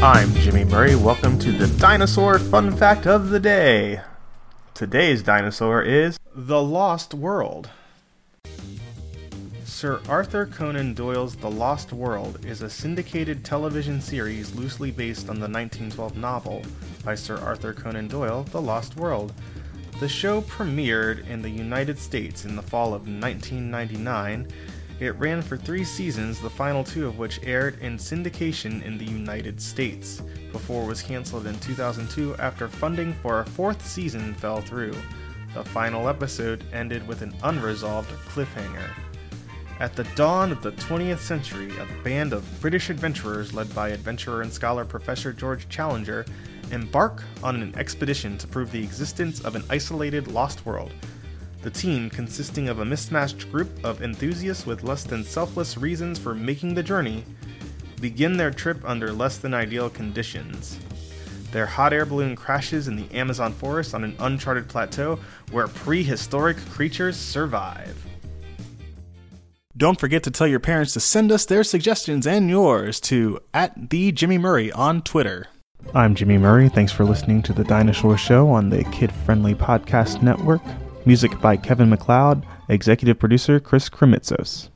Murray. Welcome to the dinosaur fun fact of the day. Today's dinosaur is the Lost World. Sir Arthur Conan Doyle's The Lost World is a syndicated television series loosely based on the 1912 novel by Sir Arthur Conan Doyle, The Lost World. The show premiered in the United States in the fall of 1999 it ran for three seasons, the final two of which aired in syndication in the United States, before it was canceled in 2002 after funding for a fourth season fell through. The final episode ended with an unresolved cliffhanger. At the dawn of the 20th century, a band of British adventurers led by adventurer and scholar Professor George Challenger embark on an expedition to prove the existence of an isolated lost world the team, consisting of a mismatched group of enthusiasts with less than selfless reasons for making the journey, begin their trip under less than ideal conditions. Their hot air balloon crashes in the Amazon forest on an uncharted plateau where prehistoric creatures survive. Don't forget to tell your parents to send us their suggestions and yours to at the Jimmy Murray on Twitter. I'm Jimmy Murray. Thanks for listening to the Dinosaur Show on the Kid Friendly Podcast Network. Music by Kevin MacLeod, executive producer Chris Kremitzos.